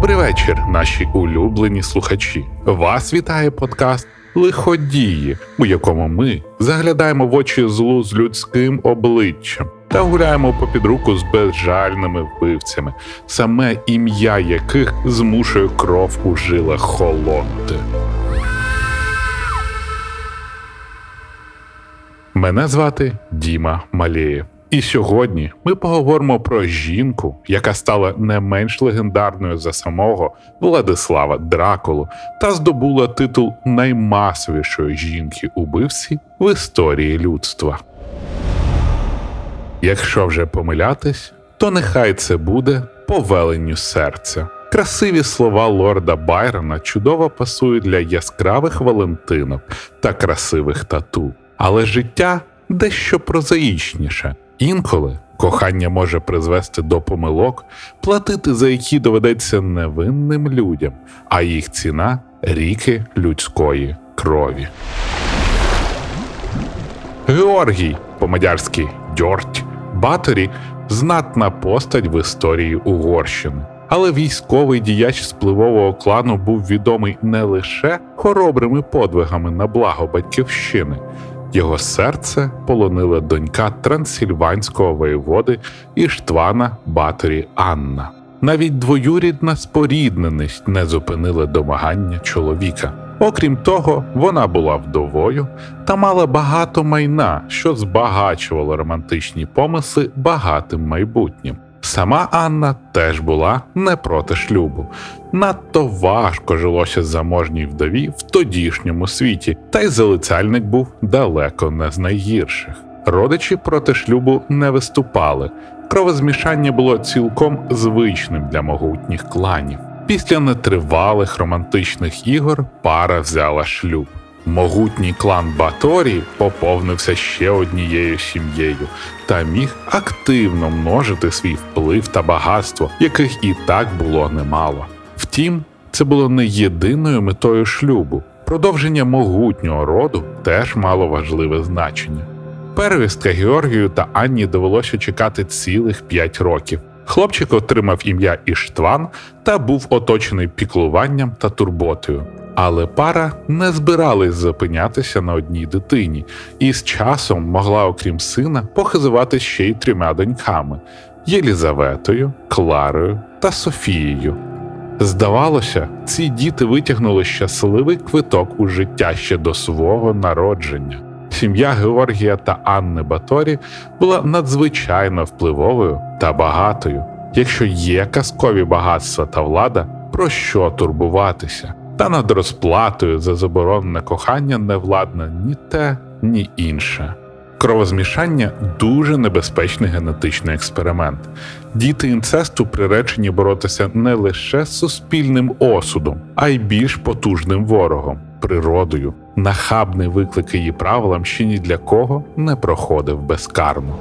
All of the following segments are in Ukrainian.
Добрий вечір, наші улюблені слухачі. Вас вітає подкаст Лиходії, у якому ми заглядаємо в очі злу з людським обличчям та гуляємо попід руку з безжальними вбивцями, саме ім'я яких змушує кров у жилах холонти. Мене звати Діма Малєєв. І сьогодні ми поговоримо про жінку, яка стала не менш легендарною за самого Владислава Дракулу та здобула титул наймасовішої жінки убивці в історії людства. Якщо вже помилятись, то нехай це буде повеленню серця. Красиві слова лорда Байрона чудово пасують для яскравих валентинок та красивих тату, але життя дещо прозаїчніше. Інколи кохання може призвести до помилок, платити за які доведеться невинним людям, а їх ціна ріки людської крові. Георгій по-мадярськи Дьорть Баторі знатна постать в історії Угорщини. Але військовий діяч спливового клану був відомий не лише хоробрими подвигами на благо батьківщини, його серце полонила донька трансильванського воєводи Іштвана Баторі Анна. Навіть двоюрідна спорідненість не зупинила домагання чоловіка. Окрім того, вона була вдовою та мала багато майна, що збагачувало романтичні помисли багатим майбутнім. Сама Анна теж була не проти шлюбу. Надто важко жилося заможній вдові в тодішньому світі, та й залицяльник був далеко не з найгірших. Родичі проти шлюбу не виступали. Кровозмішання було цілком звичним для могутніх кланів. Після нетривалих романтичних ігор пара взяла шлюб. Могутній клан Баторі поповнився ще однією сім'єю та міг активно множити свій вплив та багатство, яких і так було немало. Втім, це було не єдиною метою шлюбу. Продовження могутнього роду теж мало важливе значення. Первістка Георгію та Анні довелося чекати цілих п'ять років. Хлопчик отримав ім'я Іштван та був оточений піклуванням та турботою. Але пара не збиралась зупинятися на одній дитині, і з часом могла, окрім сина, похизувати ще й трьома доньками Єлізаветою, Кларою та Софією. Здавалося, ці діти витягнули щасливий квиток у життя ще до свого народження. Сім'я Георгія та Анни Баторі була надзвичайно впливовою та багатою. Якщо є казкові багатства та влада, про що турбуватися? Та над розплатою за заборонене кохання не владна ні те, ні інше. Кровозмішання дуже небезпечний генетичний експеримент. Діти інцесту приречені боротися не лише з суспільним осудом, а й більш потужним ворогом природою. Нахабний виклик її правилам ще ні для кого не проходив безкарно.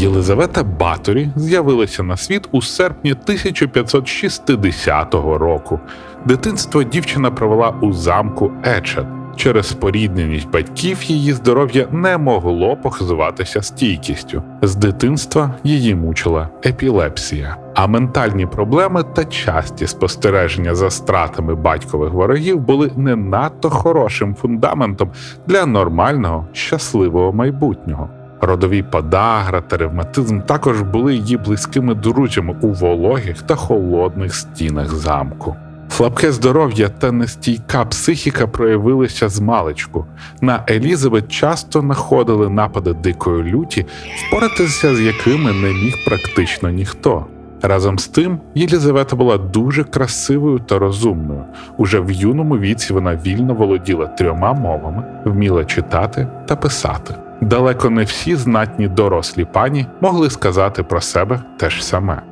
Єлизавета Баторі з'явилася на світ у серпні 1560 року. Дитинство дівчина провела у замку Ечет. Через спорідненість батьків її здоров'я не могло похизуватися стійкістю. З дитинства її мучила епілепсія, а ментальні проблеми та часті спостереження за стратами батькових ворогів були не надто хорошим фундаментом для нормального щасливого майбутнього. Родові подагра та ревматизм також були її близькими друзями у вологих та холодних стінах замку. Слабке здоров'я та нестійка психіка проявилися з маличку. На Елізабет часто находили напади дикої люті, впоратися з якими не міг практично ніхто. Разом з тим, Єлізавета була дуже красивою та розумною. Уже в юному віці вона вільно володіла трьома мовами, вміла читати та писати. Далеко не всі знатні дорослі пані могли сказати про себе те ж саме.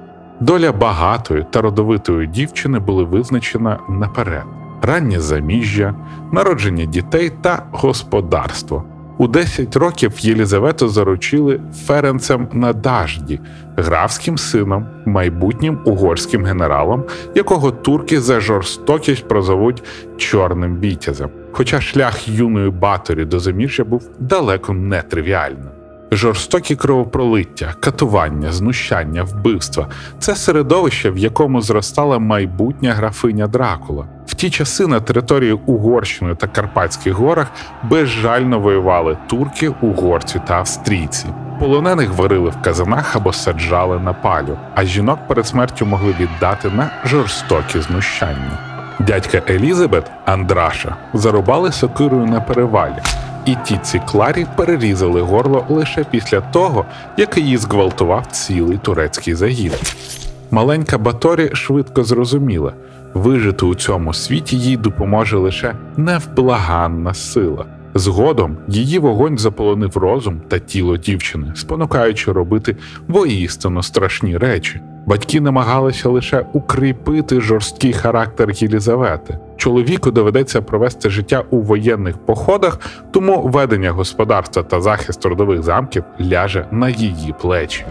Доля багатої та родовитої дівчини були визначена наперед: раннє заміжжя, народження дітей та господарство. У 10 років Єлізавету заручили Ференцем Надажді, графським сином, майбутнім угорським генералом, якого турки за жорстокість прозовуть чорним вітязем. Хоча шлях юної баторі до заміжжя був далеко не тривіальним. Жорстокі кровопролиття, катування, знущання, вбивства це середовище, в якому зростала майбутня графиня Дракула. В ті часи на території Угорщини та Карпатських горах безжально воювали турки, угорці та австрійці. Полонених варили в казанах або саджали на палю, а жінок перед смертю могли віддати на жорстокі знущання. Дядька Елізабет Андраша зарубали сокирою на перевалі і тітці Кларі перерізали горло лише після того, як її зґвалтував цілий турецький загін. Маленька Баторі швидко зрозуміла, вижити у цьому світі їй допоможе лише невблаганна сила. Згодом її вогонь заполонив розум та тіло дівчини, спонукаючи робити воістину страшні речі. Батьки намагалися лише укріпити жорсткий характер Єлізавети. Чоловіку доведеться провести життя у воєнних походах, тому ведення господарства та захист родових замків ляже на її плечі.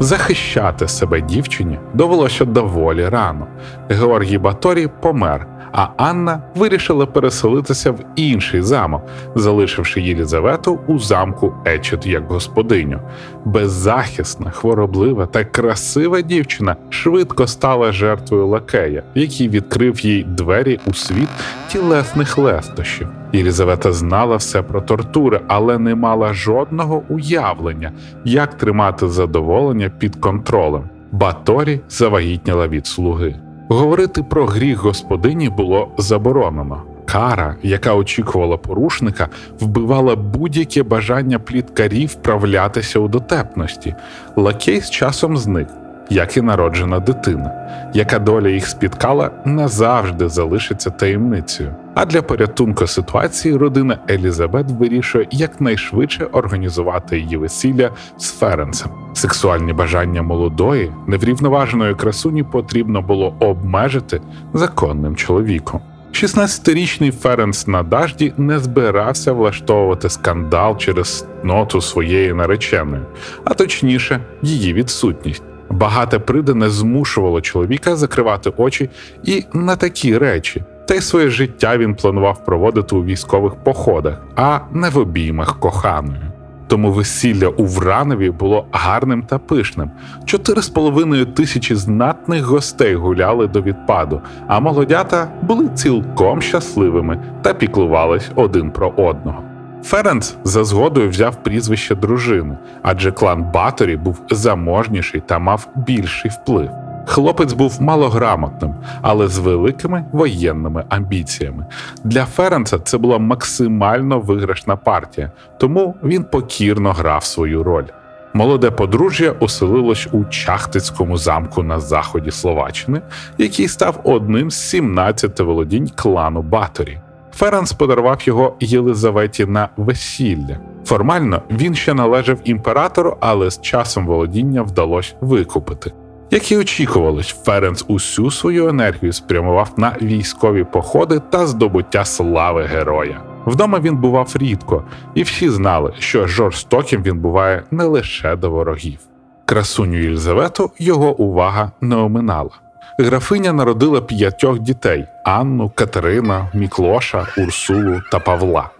Захищати себе дівчині довелося доволі рано. Георгій Баторій помер, а Анна вирішила переселитися в інший замок, залишивши Єлізавету у замку Ечет як господиню. Беззахисна, хвороблива та красива дівчина швидко стала жертвою лакея, який відкрив їй двері у світ тілесних лестощів. Єлізавета знала все про тортури, але не мала жодного уявлення, як тримати задоволення під контролем. Баторі завагітніла від слуги. Говорити про гріх господині було заборонено. Кара, яка очікувала порушника, вбивала будь-яке бажання пліткарів вправлятися у дотепності. Лакей з часом зник, як і народжена дитина, яка доля їх спіткала, назавжди залишиться таємницею. А для порятунку ситуації родина Елізабет вирішує якнайшвидше організувати її весілля з Ференсом. Сексуальні бажання молодої, неврівноваженої красуні потрібно було обмежити законним чоловіком. 16-річний Ференс на дажді не збирався влаштовувати скандал через ноту своєї нареченої, а точніше, її відсутність. Багате придане змушувало чоловіка закривати очі і на такі речі. Та й своє життя він планував проводити у військових походах, а не в обіймах коханої. Тому весілля у Вранові було гарним та пишним. Чотири з половиною тисячі знатних гостей гуляли до відпаду, а молодята були цілком щасливими та піклувались один про одного. Ференц за згодою взяв прізвище дружини, адже клан Баторі був заможніший та мав більший вплив. Хлопець був малограмотним, але з великими воєнними амбіціями. Для Ференца це була максимально виграшна партія, тому він покірно грав свою роль. Молоде подружжя оселилось у Чахтицькому замку на заході Словаччини, який став одним з 17 володінь клану Баторі. Ференс подарував його Єлизаветі на весілля. Формально він ще належав імператору, але з часом володіння вдалося викупити. Як і очікувалось, Ференц усю свою енергію спрямував на військові походи та здобуття слави героя. Вдома він бував рідко, і всі знали, що жорстоким він буває не лише до ворогів. Красуню Єлизавету його увага не оминала. Графиня народила п'ятьох дітей: Анну, Катерина, Міклоша, Урсулу та Павла.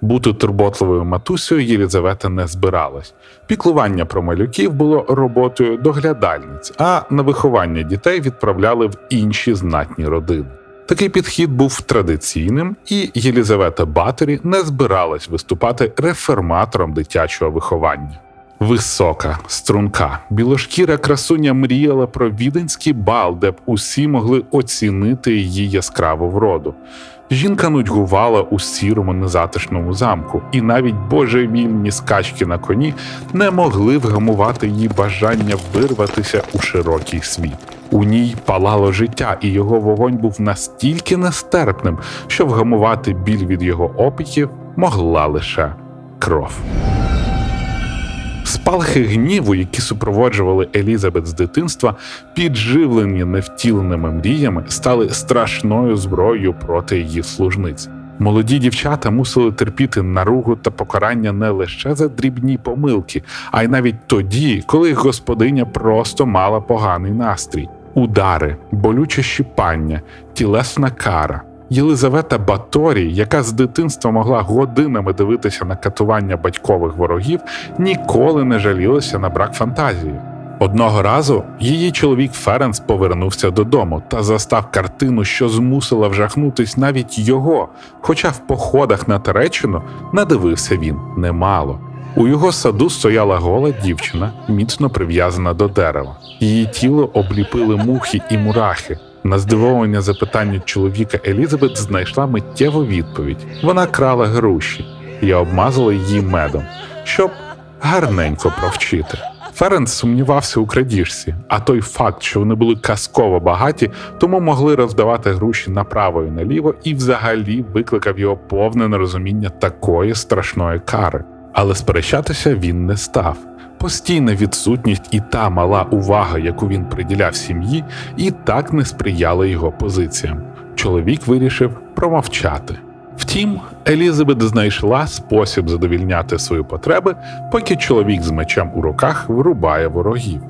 Бути турботливою матусею Єлізавета не збиралась. Піклування про малюків було роботою доглядальниць, а на виховання дітей відправляли в інші знатні родини. Такий підхід був традиційним, і Єлізавета Баторі не збиралась виступати реформатором дитячого виховання. Висока, струнка, білошкіра красуня мріяла про віденський бал, де б усі могли оцінити її яскраву вроду. Жінка нудьгувала у сірому незатишному замку, і навіть божевільні скачки на коні не могли вгамувати її бажання вирватися у широкий світ. У ній палало життя, і його вогонь був настільки нестерпним, що вгамувати біль від його опіків могла лише кров. Спалахи гніву, які супроводжували Елізабет з дитинства, підживлені невтіленими мріями, стали страшною зброєю проти її служниць. Молоді дівчата мусили терпіти наругу та покарання не лише за дрібні помилки, а й навіть тоді, коли господиня просто мала поганий настрій. Удари, болюче щіпання, тілесна кара. Єлизавета Баторі, яка з дитинства могла годинами дивитися на катування батькових ворогів, ніколи не жалілася на брак фантазії. Одного разу її чоловік Ференс повернувся додому та застав картину, що змусила вжахнутись навіть його, хоча в походах на Туреччину надивився він немало. У його саду стояла гола дівчина, міцно прив'язана до дерева. Її тіло обліпили мухи і мурахи. На здивоване запитання чоловіка Елізабет знайшла миттєву відповідь. Вона крала груші і обмазала її медом, щоб гарненько провчити. Ференс сумнівався у крадіжці, а той факт, що вони були казково багаті, тому могли роздавати гроші направо і наліво, і взагалі викликав його повне нерозуміння такої страшної кари. Але сперечатися він не став. Постійна відсутність і та мала увага, яку він приділяв сім'ї, і так не сприяла його позиціям. Чоловік вирішив промовчати. Втім, Елізабет знайшла спосіб задовільняти свої потреби, поки чоловік з мечем у руках вирубає ворогів.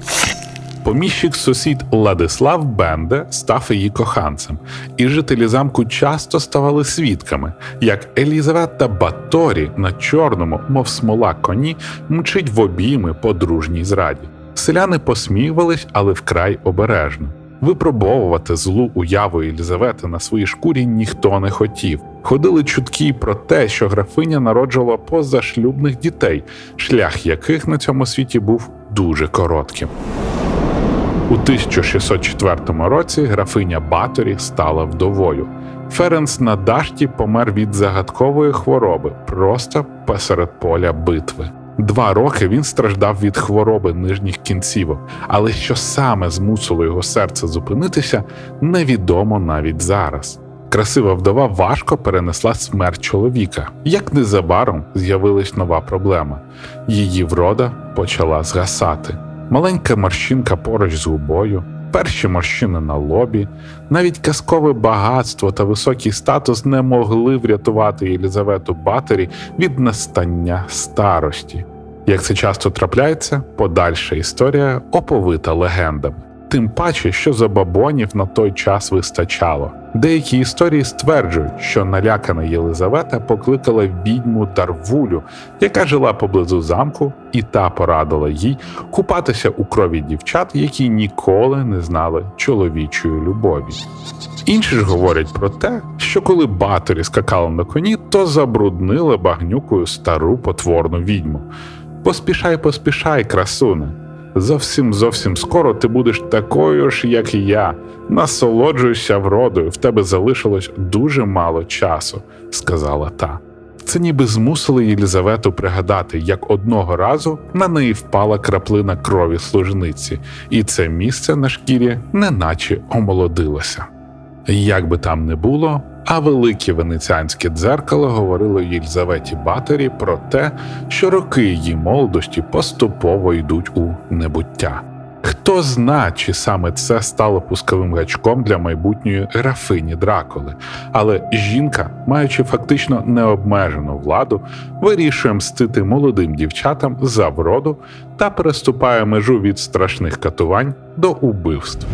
Поміщик сусід Ладислав Бенде став її коханцем, і жителі замку часто ставали свідками, як Елізавета Баторі на чорному, мов смола коні, мчить в обійми по дружній зраді. Селяни посміювались, але вкрай обережно. Випробовувати злу уяву Єлізавети на своїй шкурі ніхто не хотів. Ходили чутки про те, що графиня народжувала позашлюбних дітей, шлях яких на цьому світі був дуже коротким. У 1604 році графиня Баторі стала вдовою. Ференс на дашті помер від загадкової хвороби просто посеред поля битви. Два роки він страждав від хвороби нижніх кінцівок, але що саме змусило його серце зупинитися, невідомо навіть зараз. Красива вдова важко перенесла смерть чоловіка. Як незабаром з'явилась нова проблема: її врода почала згасати. Маленька морщинка поруч з губою, перші морщини на лобі, навіть казкове багатство та високий статус не могли врятувати Єлізавету Батері від настання старості. Як це часто трапляється, подальша історія оповита легендами. Тим паче, що забабонів на той час вистачало. Деякі історії стверджують, що налякана Єлизавета покликала відьму Дарвулю, яка жила поблизу замку, і та порадила їй купатися у крові дівчат, які ніколи не знали чоловічої любові. Інші ж говорять про те, що коли баторі скакали на коні, то забруднили багнюкою стару потворну відьму. Поспішай, поспішай, красуне. Зовсім зовсім скоро ти будеш такою ж, як і я. Насолоджуйся вродою, в тебе залишилось дуже мало часу, сказала та. Це ніби змусило Єлізавету пригадати, як одного разу на неї впала краплина крові служниці, і це місце на шкірі неначе омолодилося. Як би там не було, а велике венеціанське дзеркало говорило Єльзаветі Батері про те, що роки її молодості поступово йдуть у небуття. Хто зна, чи саме це стало пусковим гачком для майбутньої графині Дракули, але жінка, маючи фактично необмежену владу, вирішує мстити молодим дівчатам за вроду та переступає межу від страшних катувань до убивств.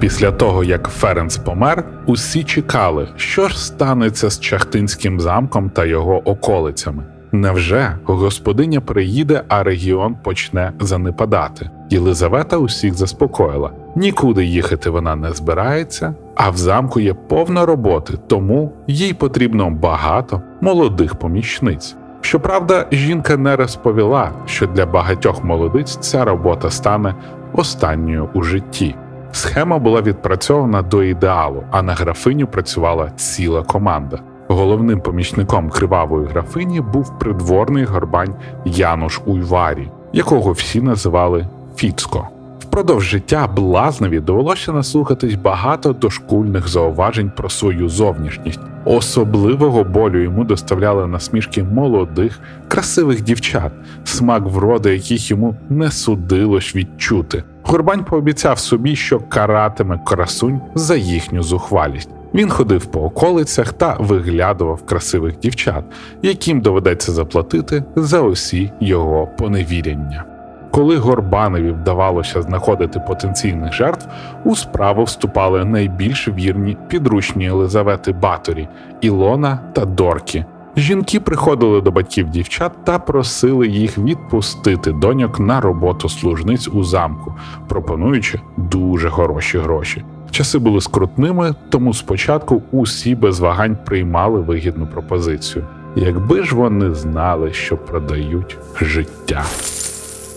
Після того, як Ференс помер, усі чекали, що ж станеться з Чахтинським замком та його околицями. Невже господиня приїде, а регіон почне занепадати? Єлизавета усіх заспокоїла: нікуди їхати вона не збирається, а в замку є повно роботи, тому їй потрібно багато молодих помічниць. Щоправда, жінка не розповіла, що для багатьох молодиць ця робота стане останньою у житті. Схема була відпрацьована до ідеалу, а на графиню працювала ціла команда. Головним помічником кривавої графині був придворний горбань Януш Уйварі, якого всі називали Фіцко. Впродовж життя блазневі довелося наслухатись багато дошкульних зауважень про свою зовнішність. Особливого болю йому доставляли насмішки молодих, красивих дівчат, смак вроди, яких йому не судилось відчути. Горбань пообіцяв собі, що каратиме красунь за їхню зухвалість. Він ходив по околицях та виглядував красивих дівчат, яким доведеться заплатити за усі його поневіряння. Коли Горбанові вдавалося знаходити потенційних жертв, у справу вступали найбільш вірні підручні Єлизавети Баторі Ілона та Доркі. Жінки приходили до батьків дівчат та просили їх відпустити доньок на роботу служниць у замку, пропонуючи дуже хороші гроші. Часи були скрутними, тому спочатку усі без вагань приймали вигідну пропозицію. Якби ж вони знали, що продають життя.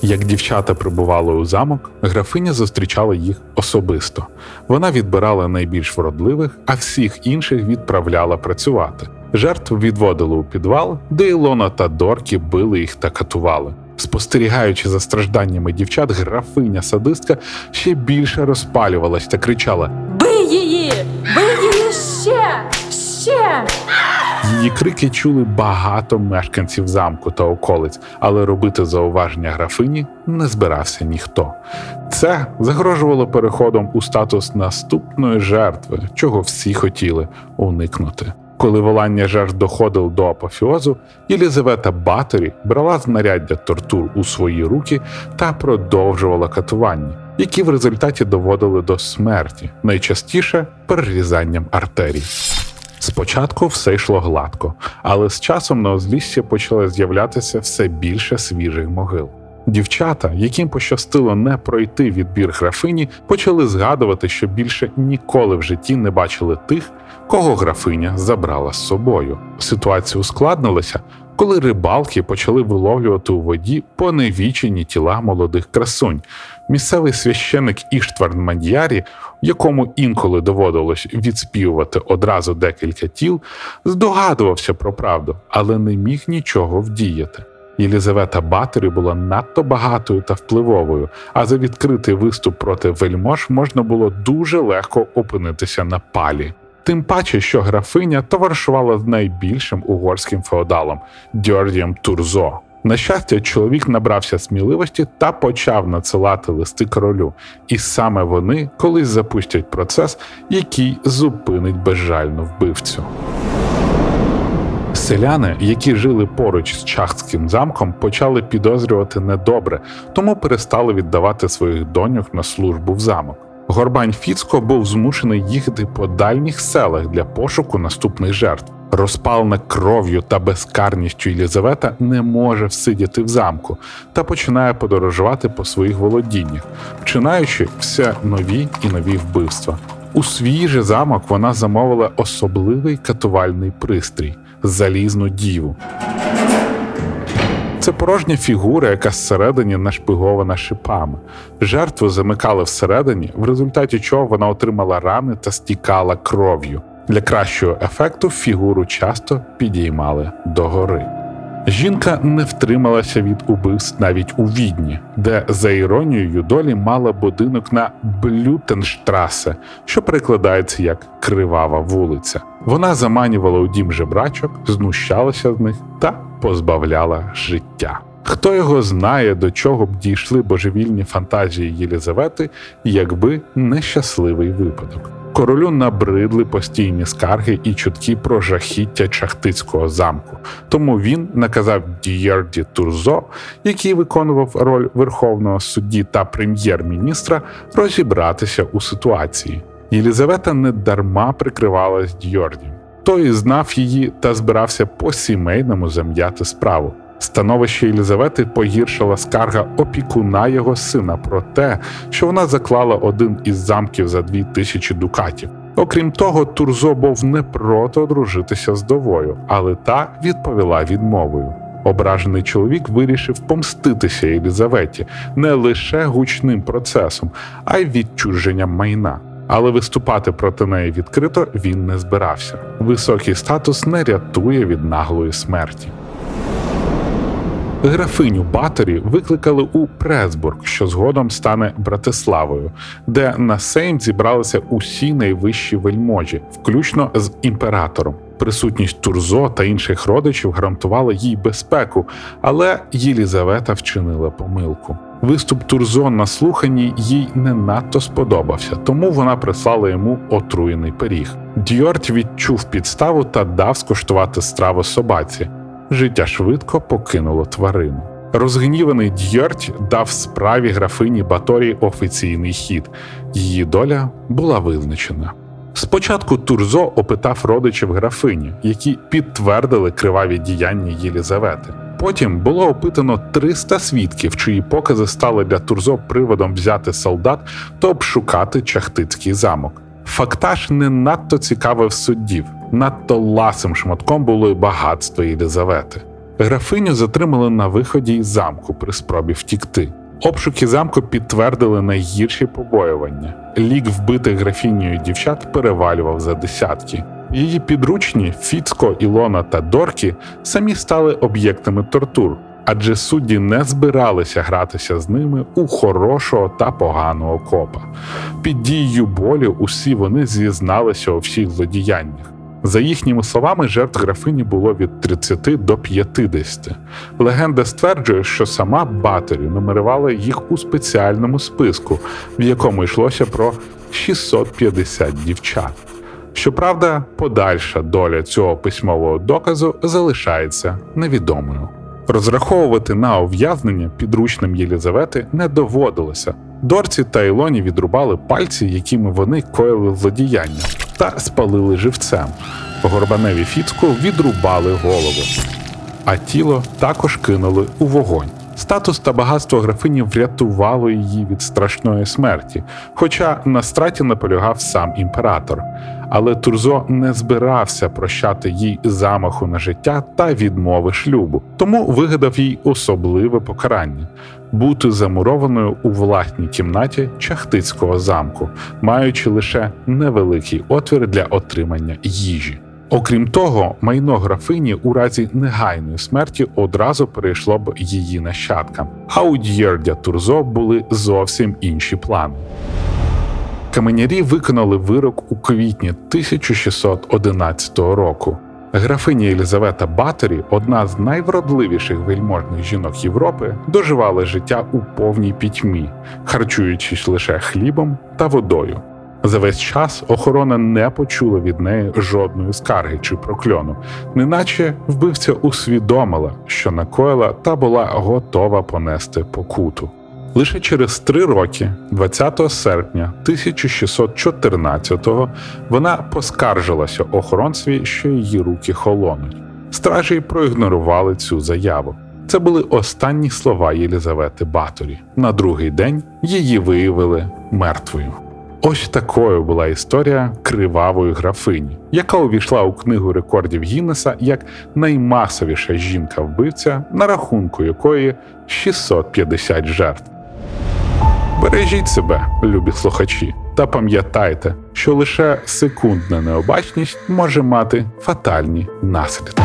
Як дівчата прибували у замок, графиня зустрічала їх особисто. Вона відбирала найбільш вродливих, а всіх інших відправляла працювати. Жертв відводили у підвал, де Ілона та Доркі били їх та катували. Спостерігаючи за стражданнями дівчат, графиня садистка ще більше розпалювалась та кричала: Бий її! Бий її ще! Ще! Її крики чули багато мешканців замку та околиць, але робити зауваження графині не збирався ніхто. Це загрожувало переходом у статус наступної жертви, чого всі хотіли уникнути. Коли волання жертв доходило до апофіозу, Єлізавета Баторі брала знаряддя тортур у свої руки та продовжувала катування, які в результаті доводили до смерті, найчастіше перерізанням артерій. Спочатку все йшло гладко, але з часом на узліссі почало з'являтися все більше свіжих могил. Дівчата, яким пощастило не пройти відбір графині, почали згадувати, що більше ніколи в житті не бачили тих, кого графиня забрала з собою. Ситуація ускладнилася, коли рибалки почали виловлювати у воді поневічені тіла молодих красунь. Місцевий священик Іштвард Мадьярі, якому інколи доводилось відспівувати одразу декілька тіл, здогадувався про правду, але не міг нічого вдіяти. Єлізавета Баторі була надто багатою та впливовою, а за відкритий виступ проти вельмож можна було дуже легко опинитися на палі. Тим паче, що графиня товаришувала з найбільшим угорським феодалом Дьордієм Турзо. На щастя, чоловік набрався сміливості та почав надсилати листи королю, і саме вони колись запустять процес, який зупинить безжальну вбивцю. Селяни, які жили поруч з Чахтським замком, почали підозрювати недобре, тому перестали віддавати своїх доньок на службу в замок. Горбань Фіцко був змушений їхати по дальніх селах для пошуку наступних жертв. Розпалена кров'ю та безкарністю Єлізавета не може всидіти в замку та починає подорожувати по своїх володіннях, вчинаючи все нові і нові вбивства. У свій же замок вона замовила особливий катувальний пристрій залізну діву. Це порожня фігура, яка зсередині нашпигована шипами. Жертву замикали всередині, в результаті чого вона отримала рани та стікала кров'ю. Для кращого ефекту фігуру часто підіймали догори. Жінка не втрималася від убивств навіть у відні, де за іронією долі мала будинок на Блютенштрасе, що перекладається як кривава вулиця. Вона заманювала у дім жебрачок, знущалася з них та позбавляла життя. Хто його знає, до чого б дійшли божевільні фантазії Єлізавети, якби нещасливий випадок. Королю набридли постійні скарги і чутки про жахіття Чахтицького замку. Тому він наказав Дієрді Турзо, який виконував роль верховного судді та прем'єр-міністра, розібратися у ситуації. Єлізавета недарма прикривалась Дьорді. Той знав її та збирався по сімейному зам'яти справу. Становище Єлізавети погіршила скарга опікуна його сина про те, що вона заклала один із замків за дві тисячі дукатів. Окрім того, Турзо був не проти одружитися з довою, але та відповіла відмовою. Ображений чоловік вирішив помститися Єлізаветі не лише гучним процесом, а й відчуженням майна. Але виступати проти неї відкрито він не збирався. Високий статус не рятує від наглої смерті. Графиню Баторі викликали у Пресбург, що згодом стане Братиславою, де на Сейм зібралися усі найвищі вельможі, включно з імператором. Присутність Турзо та інших родичів гарантувала їй безпеку, але Єлізавета вчинила помилку. Виступ Турзо на слуханні їй не надто сподобався, тому вона прислала йому отруєний пиріг. Дьорт відчув підставу та дав скуштувати страву собаці. Життя швидко покинуло тварину. Розгніваний Дьорть дав справі графині Баторі офіційний хід. Її доля була визначена. Спочатку Турзо опитав родичів графині, які підтвердили криваві діяння Єлізавети. Потім було опитано 300 свідків, чиї покази стали для Турзо приводом взяти солдат та обшукати Чахтицький замок. Фактаж не надто цікавив суддів, надто ласим шматком було й багатство Єлізавети. Графиню затримали на виході із замку при спробі втікти. Обшуки замку підтвердили найгірші побоювання. Лік вбитих графінію дівчат перевалював за десятки. Її підручні Фіцко, Ілона та Доркі самі стали об'єктами тортур, адже судді не збиралися гратися з ними у хорошого та поганого копа. Під дією болю усі вони зізналися у всіх злодіяннях. За їхніми словами, жертв графині було від 30 до 50. Легенда стверджує, що сама Баторі нумерувала їх у спеціальному списку, в якому йшлося про 650 дівчат. Щоправда, подальша доля цього письмового доказу залишається невідомою. Розраховувати на ув'язнення підручним Єлізавети не доводилося. Дорці та Ілоні відрубали пальці, якими вони коїли злодіяння, та спалили живцем. Горбаневі Фіцку відрубали голову, а тіло також кинули у вогонь. Статус та багатство графині врятувало її від страшної смерті, хоча на страті наполягав сам імператор. Але Турзо не збирався прощати їй замаху на життя та відмови шлюбу, тому вигадав їй особливе покарання бути замурованою у власній кімнаті Чахтицького замку, маючи лише невеликий отвір для отримання їжі. Окрім того, майно графині у разі негайної смерті одразу перейшло б її нащадкам. А у Д'єрдя Турзо були зовсім інші плани. Каменярі виконали вирок у квітні 1611 року. Графиня Єлізавета Баторі, одна з найвродливіших вельможних жінок Європи, доживала життя у повній пітьмі, харчуючись лише хлібом та водою. За весь час охорона не почула від неї жодної скарги чи прокльону, неначе вбивця усвідомила, що накоїла та була готова понести покуту. Лише через три роки, 20 серпня 1614-го, вона поскаржилася охоронцеві, що її руки холонуть. Стражі проігнорували цю заяву. Це були останні слова Єлізавети Баторі. На другий день її виявили мертвою. Ось такою була історія кривавої графині, яка увійшла у книгу рекордів Гіннеса як наймасовіша жінка-вбивця, на рахунку якої 650 жертв. Бережіть себе, любі слухачі, та пам'ятайте, що лише секундна необачність може мати фатальні наслідки.